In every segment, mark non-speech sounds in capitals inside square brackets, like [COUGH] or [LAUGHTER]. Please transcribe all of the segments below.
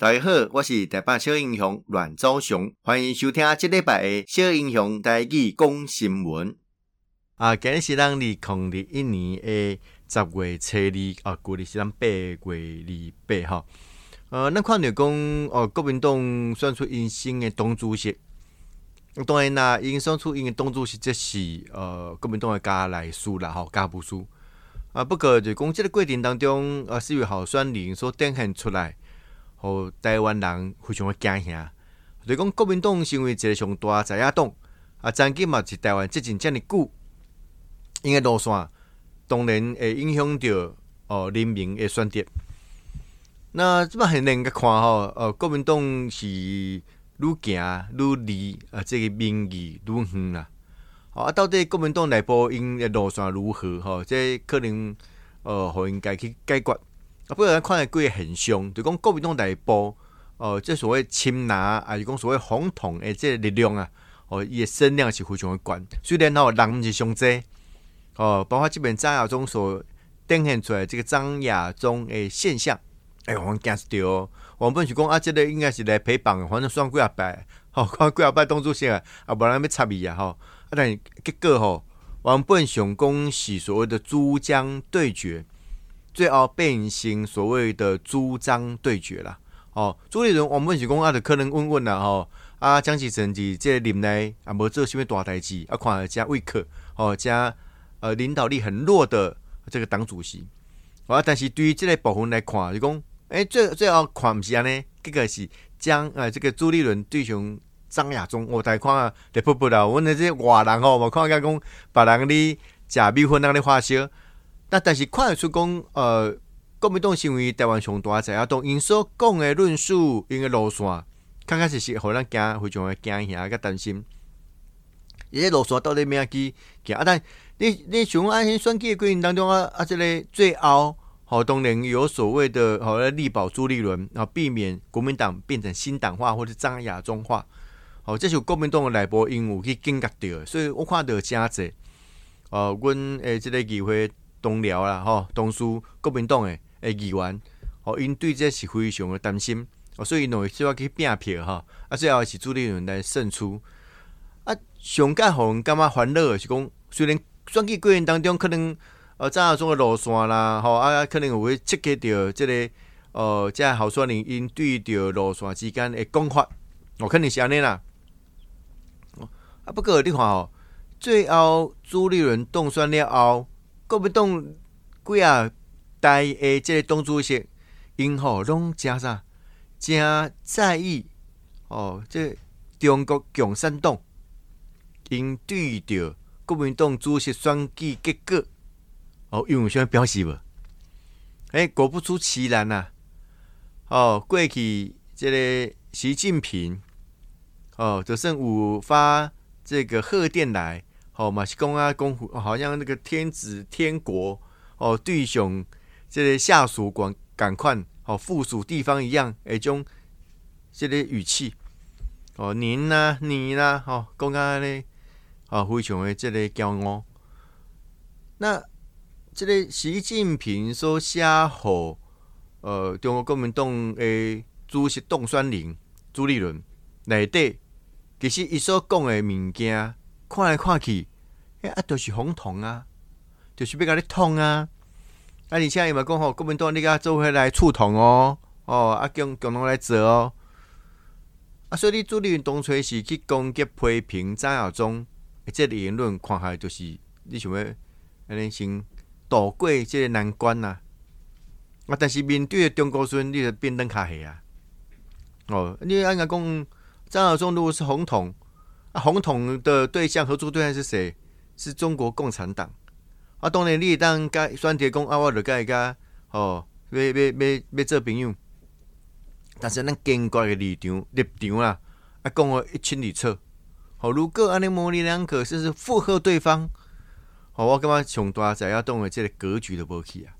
大家好，我是台北小英雄阮昭雄，欢迎收听这礼拜的小英雄台语讲新闻。啊，今日是咱二零二一年的十月初二，啊，旧历是咱八月二八号。呃，咱看到讲，哦，国民党选出因新的党主席。当然啦，因选出因的党主席，这是呃国民党的家来书啦，吼，家不书。啊，不过就讲这个过程当中，啊，四月候选人所展现出来。和台湾人非常的惊吓，就讲国民党成为一个上大在野党，啊，曾经嘛是台湾执政这么久，因个路线当然会影响到哦人民的选择。那这么很难个看吼，呃，国民党是愈行愈离啊，这个民意愈远啦。啊，到底国民党内部因个路线如何？吼，这可能呃，互因家去解决。啊，不过咱看的几个现象，就讲国民党内部，哦，即所谓亲拿啊，是讲所谓红统的这个力量啊，哦，伊的声量是非常的悬。虽然吼人毋是上济，哦，包括即边张亚中所展现出来这个张亚中的现象，哎，我惊死掉哦。我们本是讲啊，这个应该是来陪绑，反正算几啊摆，吼、哦，[LAUGHS] 看几啊摆当主席啊，啊，无人要插伊啊，吼。啊，但结果吼，我们本想讲是所谓的珠江对决。最后变成所谓的朱张对决啦，哦，朱立伦我们是讲啊，就可能稳稳啦，吼，啊，江启臣伫这林内啊，无做啥物大代志，啊，看加威克，哦，加呃领导力很弱的这个党主席，啊，但是对于这个部分来看，就讲，诶、欸，最最后看毋是安尼，这个是将呃这个朱立伦对上张亚中，我大看啊，得不不啦，阮的这些外人吼，我看甲讲别人咧食米粉，人咧发烧。那但是看得出讲，呃，国民党成为台湾上大在野党，因所讲的论述，因个路线，确确实实互咱惊，非常的惊吓，甲担心。伊个路线到底咩去行？啊，但你你像安尼选举的过程当中啊啊，这个最后，好当然有所谓的，好来力保朱立伦，然后避免国民党变成新党化或者张亚中化。好，这是国民党的内部因有去警觉到，所以我看到诚济，呃，阮诶，这个议会。同僚啦，吼，同属国民党诶诶议员，吼，因对这是非常的担心，哦，所以因会需要去拼票，吼，啊，最后是朱立伦来胜出。啊，上届互人感觉烦恼诶是讲，虽然选举过程当中可能呃张亚中诶路线啦，吼，啊，可能有会刺激到这个呃，这候选人因对着路线之间诶讲法，哦，肯定是安尼啦。啊，不过你看吼，最后朱立伦当选了后。国民党几啊代诶，这个党主席因吼拢加啥，真在意哦。这中国共产党因对着国民党主席选举结果哦，有啥表示无？诶、欸，果不出其然呐、啊。哦，过去这个习近平哦，就算有发这个贺电来。哦，嘛是讲啊，讲好像那个天子天国哦，对上这个下属管赶快哦，附属地方一样，一种这个语气哦，您呐、啊，你呐、啊，哦，讲啊咧，哦，非常的这个骄傲。那这个习近平所写好呃中国国民党的主席当选人朱立伦内底，其实伊所讲的物件，看来看去。哎啊，都、就是红统啊，就是要甲你统啊！啊，而且伊嘛讲吼，国民党你甲做伙来触痛哦，哦，啊共共同来做哦。啊，所以你朱立伦当初是去攻击批评张亚中，这个言论看下就是你想要安尼先渡过这个难关呐。啊，但是面对中国孙，你就变灯较黑啊。哦，你安个讲张亚中如果是红统，啊，红统的对象合作对象是谁？是中国共产党啊，当然你当该选择讲啊，我着甲伊甲吼，要要要要做朋友，但是咱坚决的立场立场啦，啊，讲个一清二楚。好，如果安尼模棱两可，甚至附和对方，好，我感觉上大在野党的这个格局都无去啊。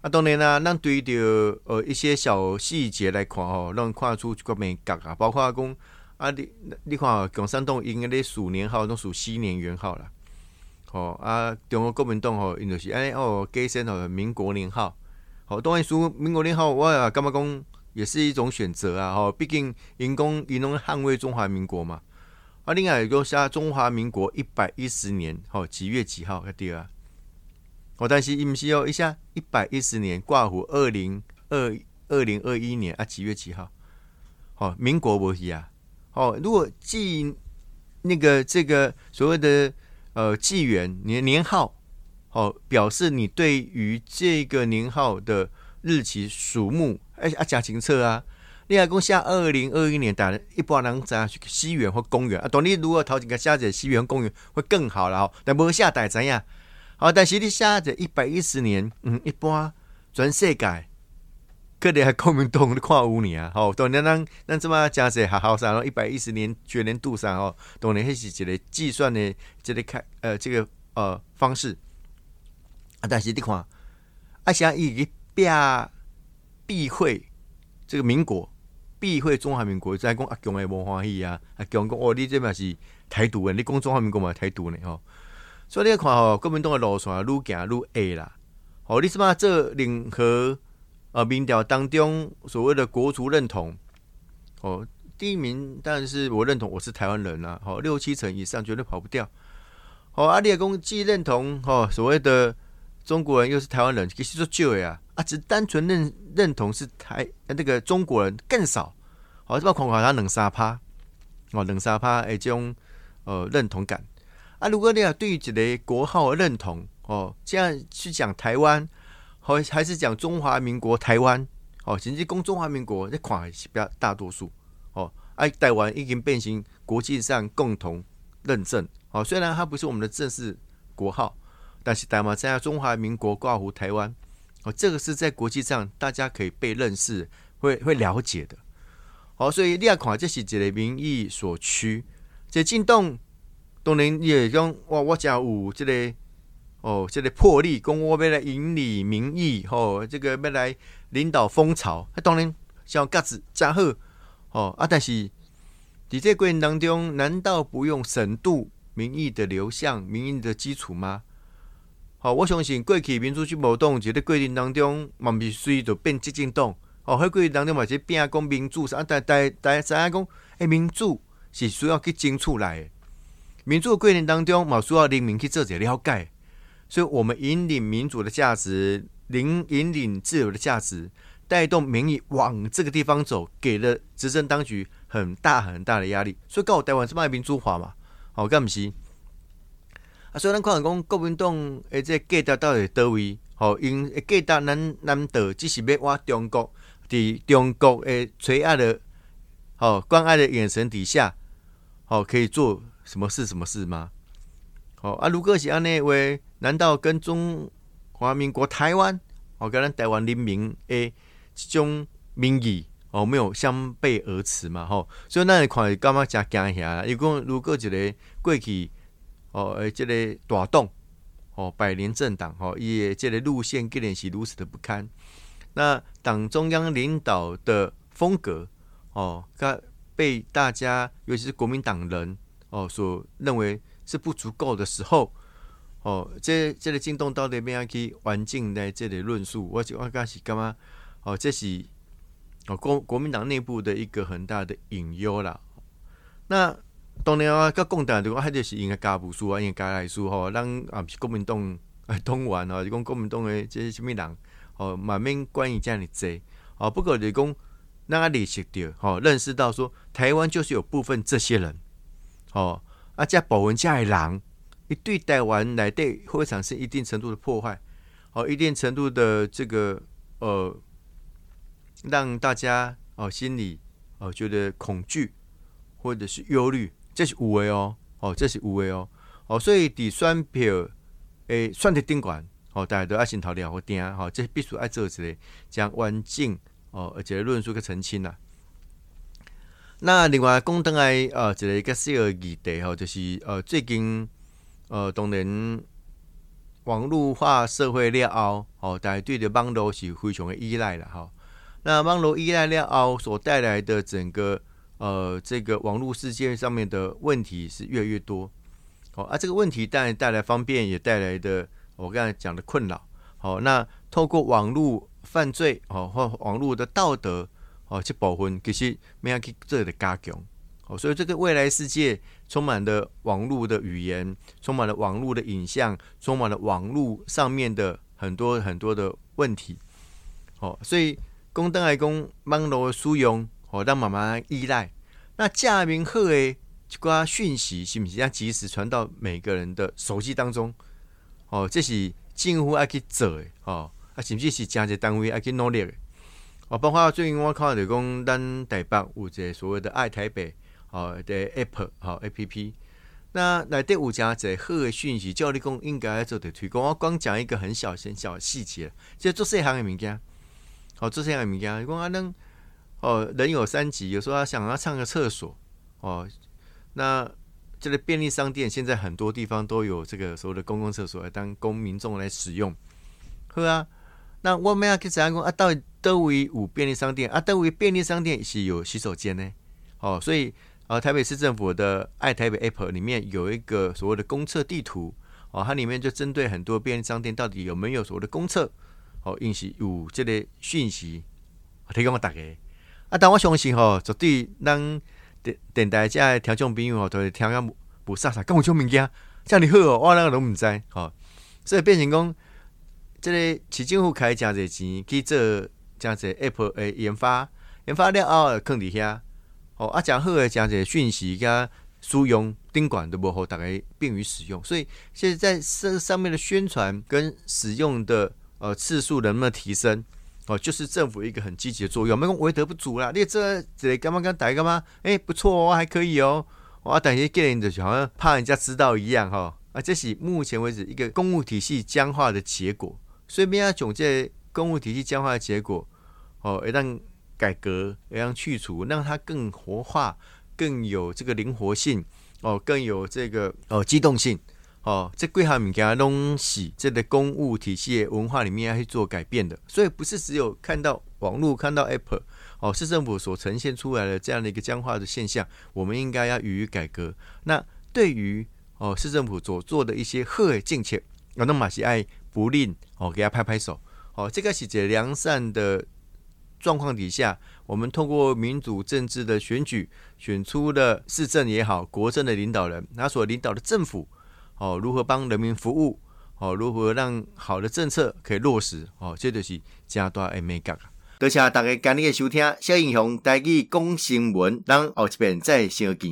啊，当然啦，咱对着呃一些小细节来看吼，让看出一个美感啊，包括讲啊，你你看哦共产党应该咧数年号，拢数西年元号啦。哦啊，中国国民党吼，因就是安尼哦，改成吼民国年号。好，当然数民国年号，我也感觉讲也是一种选择啊，吼，毕竟因讲因拢捍卫中华民国嘛。啊，另外一个写中华民国一百一十年，吼，几月几号？对啊。哦，但是伊毋是哦，一下一百一十年挂虎二零二二零二一年啊，几月几号？哦，民国不是啊。哦，如果记那个这个所谓的呃纪元年年号，哦，表示你对于这个年号的日期属目，哎啊加清楚啊。你若讲写二零二一年，打一般人知影是西元或公元啊。当你如果头前个写者西元公元会更好了哦，但无写代知影。好，但是你写者一百一十年，嗯，一般全世界，可能还国民党你看有你啊。好，当然咱咱这么讲是好好噻，一百一十年学年度上哦，当然迄是一个计算的一个开呃这个呃方式。啊，但是你看，啊，像伊个避避讳这个民国，避讳中华民国，再讲阿强的无欢喜啊，阿强讲哦，你这嘛是台独的，你讲中华民国嘛台独呢吼。所以你看吼，国民党的路线愈行愈矮啦。好，你是嘛？这任何呃民调当中所谓的国族认同，哦，第一名当然是我认同我是台湾人啦。好，六七成以上绝对跑不掉。好，阿列公既认同哦所谓的中国人，又是台湾人，其实说旧呀啊，只单纯认认同是台那个中国人更少。好，这么看看他两三趴，哦，两三趴诶，这种呃认同感。啊，如果你要对于一个国号的认同哦，这样去讲台湾，好还是讲中华民国台湾哦，甚至讲中华民国，这看是比较大多数哦。哎、啊，台湾已经变成国际上共同认证哦，虽然它不是我们的正式国号，但是台湾在中华民国挂乎台湾哦，这个是在国际上大家可以被认识、会会了解的。哦，所以你要看这是一个民意所趋，这进动。当然，你也讲哇，我家有这个哦，这个破例，讲我要来引领民意，吼、哦，这个要来领导风潮。啊，当然，像格子真好，哦啊，但是在这过程当中，难道不用深度民意的流向、民意的基础吗？好、我相信过去民主进步党在这过程当中，嘛必须就变激进党。哦，迄过程当中嘛，是变讲民主，啊，大大大家知影讲，诶，民主是需要去争取来的。民主的过程当中，嘛需要人民去做些了解，所以我们引领民主的价值，引引领自由的价值，带动民意往这个地方走，给了执政当局很大很大的压力。所以告诉台湾是卖民主化嘛？好，干不是？啊，所以咱看讲国民党诶，这价值到底到位？好，因价值难难得，只是要挖中国，伫中国诶垂爱的，好关爱的眼神底下，好可以做。什么事？什么事吗？哦啊，如果是安尼话，难道跟中华民国台湾哦，跟咱台湾人民诶这种民意哦没有相背而驰嘛？吼、所以咱看干嘛真惊吓？如果如果一个过去哦诶，这个大党哦百年政党哦，伊诶这个路线既然是如此的不堪，那党中央领导的风格哦，被大家尤其是国民党人。哦，所认为是不足够的时候，哦，这这个进动到底怎样去环境的这里论述，我我刚是干嘛？哦，这是哦国国民党内部的一个很大的隐忧啦。那当然啊，个共党的话，还得是应该加部书啊，应该来说吼，让啊是国民党哎 [LAUGHS] 党员哦，就讲国民党的这些什么人哦，满面关于这样的贼哦，不过就讲让他理解到，哦，认识到说台湾就是有部分这些人。哦，啊，这保温这的人，伊对台湾来对会产生一定程度的破坏，哦，一定程度的这个呃，让大家哦心里哦觉得恐惧或者是忧虑，这是有的哦，哦，这是有的哦，哦，所以伫选票诶选择顶管，哦，大家都爱心头了或定，哦，这必须爱做一个将环境哦，而且论述个澄清呐。那另外讲登来，呃，一个小议题吼，就是呃，最近呃，当然网络化社会了后，吼，大家对着网络是非常的依赖了吼。那网络依赖了后所带来的整个呃，这个网络世界上面的问题是越来越多。好啊，这个问题带带来方便，也带来的我刚才讲的困扰。好，那透过网络犯罪，哦，或网络的道德。哦，这部分其实没有去做的加强。哦，所以这个未来世界充满了网络的语言，充满了网络的影像，充满了网络上面的很多很多的问题。哦，所以公灯来讲，网络的使用，哦，让妈妈依赖。那架明鹤诶，这个讯息是不是要及时传到每个人的手机当中？哦，这是政府要去做诶，哦，啊，甚至是政治单位要去努力。哦，包括最近我看到讲，咱台北有一个所谓的爱台北哦的 app 好 app，那内底有诚侪好的讯息，叫你讲应该要做的推广。我光讲一个很小很小的细节，就做细项的物件，好做细项的物件。讲啊，能哦，人有三急，有时候他想要上个厕所哦，那这个便利商店现在很多地方都有这个所谓的公共厕所来当供民众来使用，好啊。那我们要去怎样讲啊？到底都为有便利商店啊？都为便利商店是有洗手间呢？哦，所以呃，台北市政府的爱台北 App 里面有一个所谓的公厕地图哦，它里面就针对很多便利商店到底有没有所谓的公厕哦，应是有这个讯息提供给大家啊。但我相信吼，绝对让电电台这听众朋友哦，都会听个不傻傻，跟我讲物件，这样你好哦，我那个都唔知哦，所以变成讲。这个市政府开真侪钱去做真侪 App 诶研发，研发了后放伫遐，哦啊，真好诶，真侪讯息加使用宾馆都无互大家便于使用，所以现在在这上面的宣传跟使用的呃次数能不能提升？哦，就是政府一个很积极的作用。没讲为德不足啦，你这这干嘛干打干嘛？诶，不错哦，还可以哦。我等些个人就好像怕人家知道一样哈、啊，这是目前为止一个公务体系僵化的结果。所以，边要总结公务体系僵化的结果，哦，要让改革，要让去除，让它更活化，更有这个灵活性，哦，更有这个哦机动性，哦，这几项物件东西，这个公务体系文化里面要去做改变的。所以，不是只有看到网络、看到 Apple，哦，市政府所呈现出来的这样的一个僵化的现象，我们应该要予以改革。那对于哦市政府所做的一些好的政策，我那马西爱。不吝哦，给他拍拍手哦。这个是在良善的状况底下，我们通过民主政治的选举，选出了市政也好，国政的领导人，他所领导的政府哦，如何帮人民服务哦，如何让好的政策可以落实哦，这就是加大 a 美感。多谢大家今日的收听，小英雄带去讲新闻，让后一遍再相见。